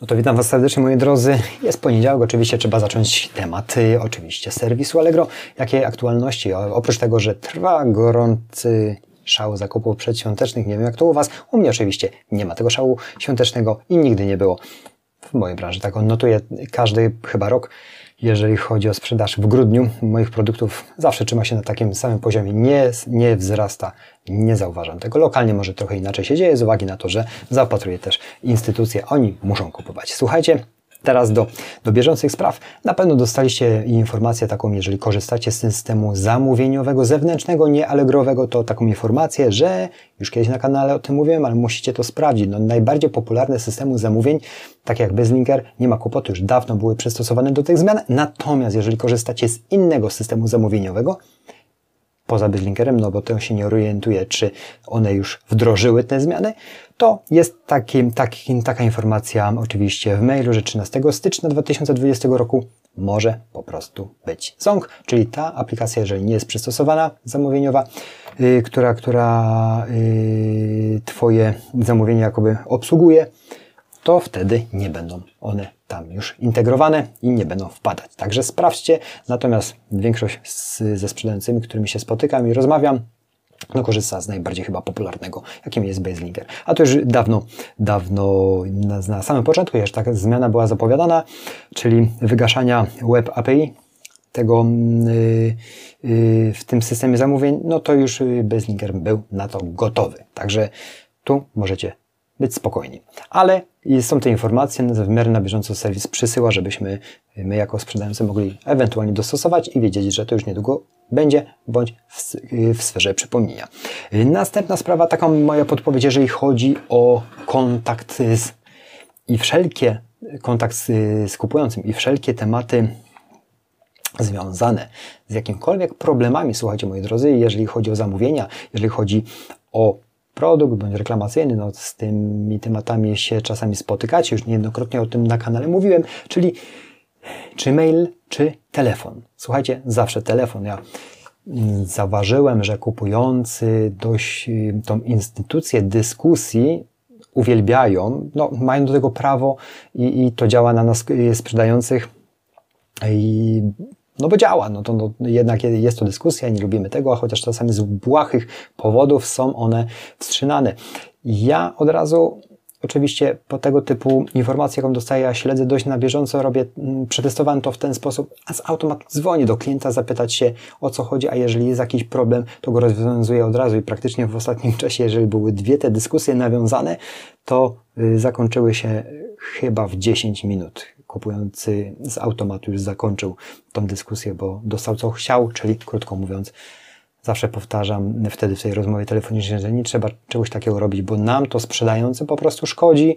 No to witam Was serdecznie moi drodzy. Jest poniedziałek, oczywiście trzeba zacząć tematy, oczywiście serwisu Allegro. Jakie aktualności? Oprócz tego, że trwa gorący szał zakupów przedświątecznych, nie wiem jak to u Was, u mnie oczywiście nie ma tego szału świątecznego i nigdy nie było. W mojej branży tak on notuje każdy chyba rok jeżeli chodzi o sprzedaż w grudniu moich produktów, zawsze trzyma się na takim samym poziomie, nie, nie wzrasta, nie zauważam tego. Lokalnie może trochę inaczej się dzieje z uwagi na to, że zaopatruję też instytucje, oni muszą kupować. Słuchajcie, Teraz do, do bieżących spraw. Na pewno dostaliście informację taką, jeżeli korzystacie z systemu zamówieniowego zewnętrznego, nie allegrowego, to taką informację, że już kiedyś na kanale o tym mówiłem, ale musicie to sprawdzić. No, najbardziej popularne systemy zamówień, tak jak Bezlinker, nie ma kłopotu, już dawno były przystosowane do tych zmian. Natomiast jeżeli korzystacie z innego systemu zamówieniowego, poza Bezlinkerem, no bo to się nie orientuje, czy one już wdrożyły te zmiany, to jest taki, taki, taka informacja oczywiście w mailu, że 13 stycznia 2020 roku może po prostu być Song, czyli ta aplikacja, jeżeli nie jest przystosowana, zamówieniowa, yy, która, która yy, Twoje zamówienie jakoby obsługuje, to wtedy nie będą one tam już integrowane i nie będą wpadać. Także sprawdźcie. Natomiast większość z, ze sprzedającymi, którymi się spotykam i rozmawiam, no korzysta z najbardziej chyba popularnego, jakim jest Baselinker. A to już dawno, dawno na, na samym początku jeszcze taka zmiana była zapowiadana, czyli wygaszania Web API, tego yy, yy, w tym systemie zamówień, no to już Baselinker był na to gotowy. Także tu możecie być spokojni. Ale są te informacje, w miarę na bieżąco serwis przysyła, żebyśmy my jako sprzedający mogli ewentualnie dostosować i wiedzieć, że to już niedługo będzie, bądź w, w sferze przypomnienia. Następna sprawa, taka moja podpowiedź, jeżeli chodzi o kontakt z, i wszelkie kontakt z, z kupującym i wszelkie tematy związane z jakimkolwiek problemami, słuchajcie moi drodzy, jeżeli chodzi o zamówienia, jeżeli chodzi o produkt bądź reklamacyjny, no z tymi tematami się czasami spotykacie, już niejednokrotnie o tym na kanale mówiłem, czyli czy mail, czy telefon. Słuchajcie, zawsze telefon. Ja mm, zauważyłem, że kupujący dość y, tą instytucję dyskusji uwielbiają, no, mają do tego prawo i, i to działa na nas y, sprzedających i no bo działa, no to no, jednak jest to dyskusja, nie lubimy tego, a chociaż czasami z błahych powodów są one wstrzymane. Ja od razu Oczywiście po tego typu informacji, jaką dostaję, ja śledzę dość na bieżąco, robię, mm, przetestowałem to w ten sposób, a z automatu dzwonię do klienta, zapytać się o co chodzi, a jeżeli jest jakiś problem, to go rozwiązuję od razu i praktycznie w ostatnim czasie, jeżeli były dwie te dyskusje nawiązane, to y, zakończyły się chyba w 10 minut kupujący z automatu już zakończył tą dyskusję, bo dostał co chciał, czyli krótko mówiąc, zawsze powtarzam wtedy w tej rozmowie telefonicznej, że nie trzeba czegoś takiego robić, bo nam to sprzedający po prostu szkodzi,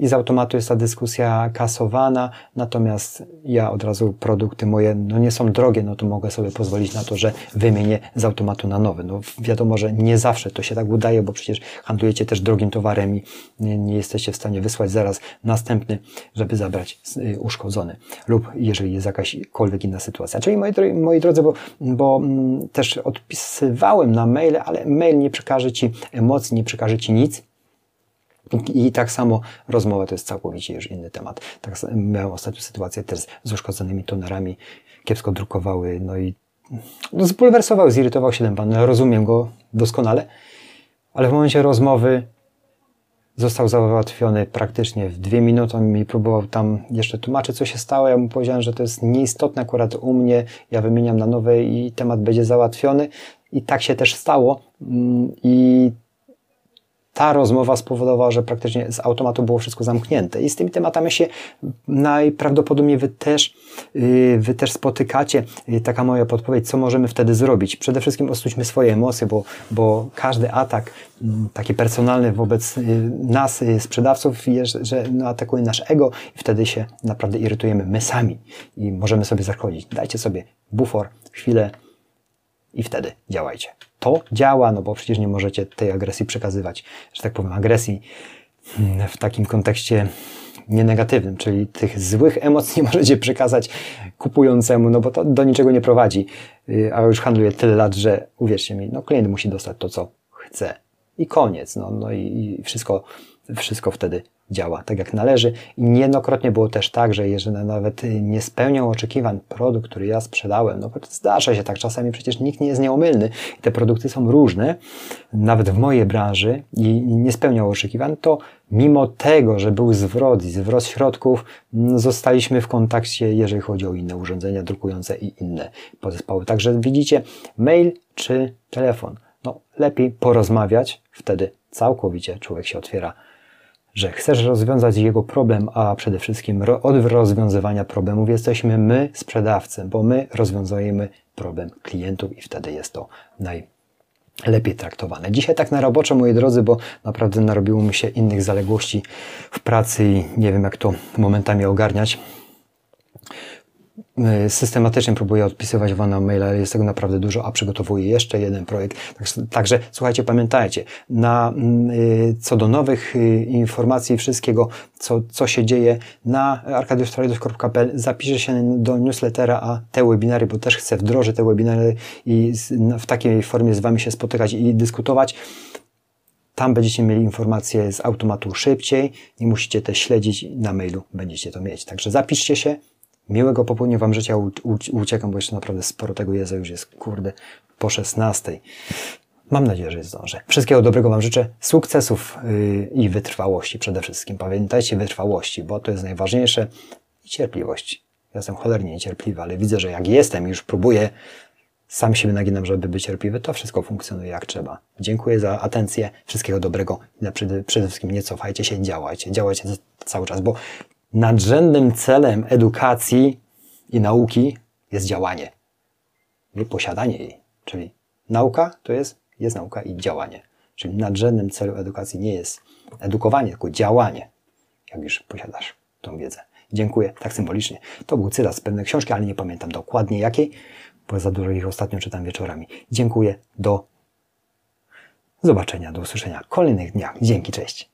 i z automatu jest ta dyskusja kasowana, natomiast ja od razu produkty moje no nie są drogie, no to mogę sobie pozwolić na to, że wymienię z automatu na nowy. No wiadomo, że nie zawsze to się tak udaje, bo przecież handlujecie też drogim towarem i nie, nie jesteście w stanie wysłać zaraz następny, żeby zabrać y, uszkodzony lub jeżeli jest jakaśkolwiek inna sytuacja. Czyli moi, moi drodzy, bo, bo mm, też odpisywałem na maile, ale mail nie przekaże Ci emocji, nie przekaże Ci nic, i tak samo rozmowa to jest całkowicie już inny temat. Tak miałem ostatnią sytuację też z uszkodzonymi tonerami, kiepsko drukowały, no i no, zbulwersował, zirytował się ten pan. Rozumiem go doskonale, ale w momencie rozmowy został załatwiony praktycznie w dwie minuty. On mi próbował tam jeszcze tłumaczyć, co się stało. Ja mu powiedziałem, że to jest nieistotne akurat u mnie. Ja wymieniam na nowe i temat będzie załatwiony. I tak się też stało. Mm, I ta rozmowa spowodowała, że praktycznie z automatu było wszystko zamknięte. I z tymi tematami się najprawdopodobniej wy też, y, wy też spotykacie. Y, taka moja podpowiedź, co możemy wtedy zrobić. Przede wszystkim ostućmy swoje emocje, bo, bo każdy atak mm, taki personalny wobec y, nas, sprzedawców, jest, że no, atakuje nasz ego i wtedy się naprawdę irytujemy my sami i możemy sobie zachodzić. Dajcie sobie bufor, chwilę i wtedy działajcie to działa, no bo przecież nie możecie tej agresji przekazywać, że tak powiem, agresji hmm, w takim kontekście nienegatywnym, czyli tych złych emocji nie możecie przekazać kupującemu, no bo to do niczego nie prowadzi. Y, a już handluję tyle lat, że uwierzcie mi, no klient musi dostać to, co chce. I koniec. No, no i, i wszystko wszystko wtedy działa tak jak należy. I niejednokrotnie było też tak, że jeżeli nawet nie spełniał oczekiwań produkt, który ja sprzedałem, no zdarza się tak, czasami przecież nikt nie jest nieomylny i te produkty są różne, nawet w mojej branży i nie spełniał oczekiwań, to mimo tego, że był zwrot i zwrot środków, mm, zostaliśmy w kontakcie, jeżeli chodzi o inne urządzenia drukujące i inne podzespoły. Także widzicie, mail czy telefon. No, lepiej porozmawiać, wtedy całkowicie człowiek się otwiera że chcesz rozwiązać jego problem, a przede wszystkim od rozwiązywania problemów jesteśmy my, sprzedawcy, bo my rozwiązujemy problem klientów i wtedy jest to najlepiej traktowane. Dzisiaj tak na roboczo, moi drodzy, bo naprawdę narobiło mi się innych zaległości w pracy i nie wiem, jak to momentami ogarniać. Y, systematycznie próbuję odpisywać Wam na maila, ale jest tego naprawdę dużo, a przygotowuję jeszcze jeden projekt. Także słuchajcie, pamiętajcie, na, y, co do nowych y, informacji, wszystkiego, co, co się dzieje na arkadiusztrajdos.pl zapiszę się do newslettera, a te webinary, bo też chcę wdrożyć te webinary i w takiej formie z Wami się spotykać i dyskutować. Tam będziecie mieli informacje z automatu szybciej, nie musicie te śledzić na mailu, będziecie to mieć. Także zapiszcie się, Miłego popołudnia Wam życia. Uciekam, bo jeszcze naprawdę sporo tego jest, już jest, kurde, po 16. Mam nadzieję, że zdążę. Wszystkiego dobrego Wam życzę, sukcesów yy, i wytrwałości przede wszystkim. Pamiętajcie wytrwałości, bo to jest najważniejsze i cierpliwości. Ja jestem cholernie niecierpliwy, ale widzę, że jak jestem już próbuję, sam siebie naginam, żeby być cierpliwy, to wszystko funkcjonuje jak trzeba. Dziękuję za atencję, wszystkiego dobrego przede, przede wszystkim nie cofajcie się, działajcie, działajcie cały czas, bo nadrzędnym celem edukacji i nauki jest działanie, nie posiadanie jej. Czyli nauka to jest, jest nauka i działanie. Czyli nadrzędnym celem edukacji nie jest edukowanie, tylko działanie, jak już posiadasz tą wiedzę. Dziękuję, tak symbolicznie. To był cytat z pewnej książki, ale nie pamiętam dokładnie jakiej, bo za dużo ich ostatnio czytam wieczorami. Dziękuję, do zobaczenia, do usłyszenia w kolejnych dniach. Dzięki, cześć.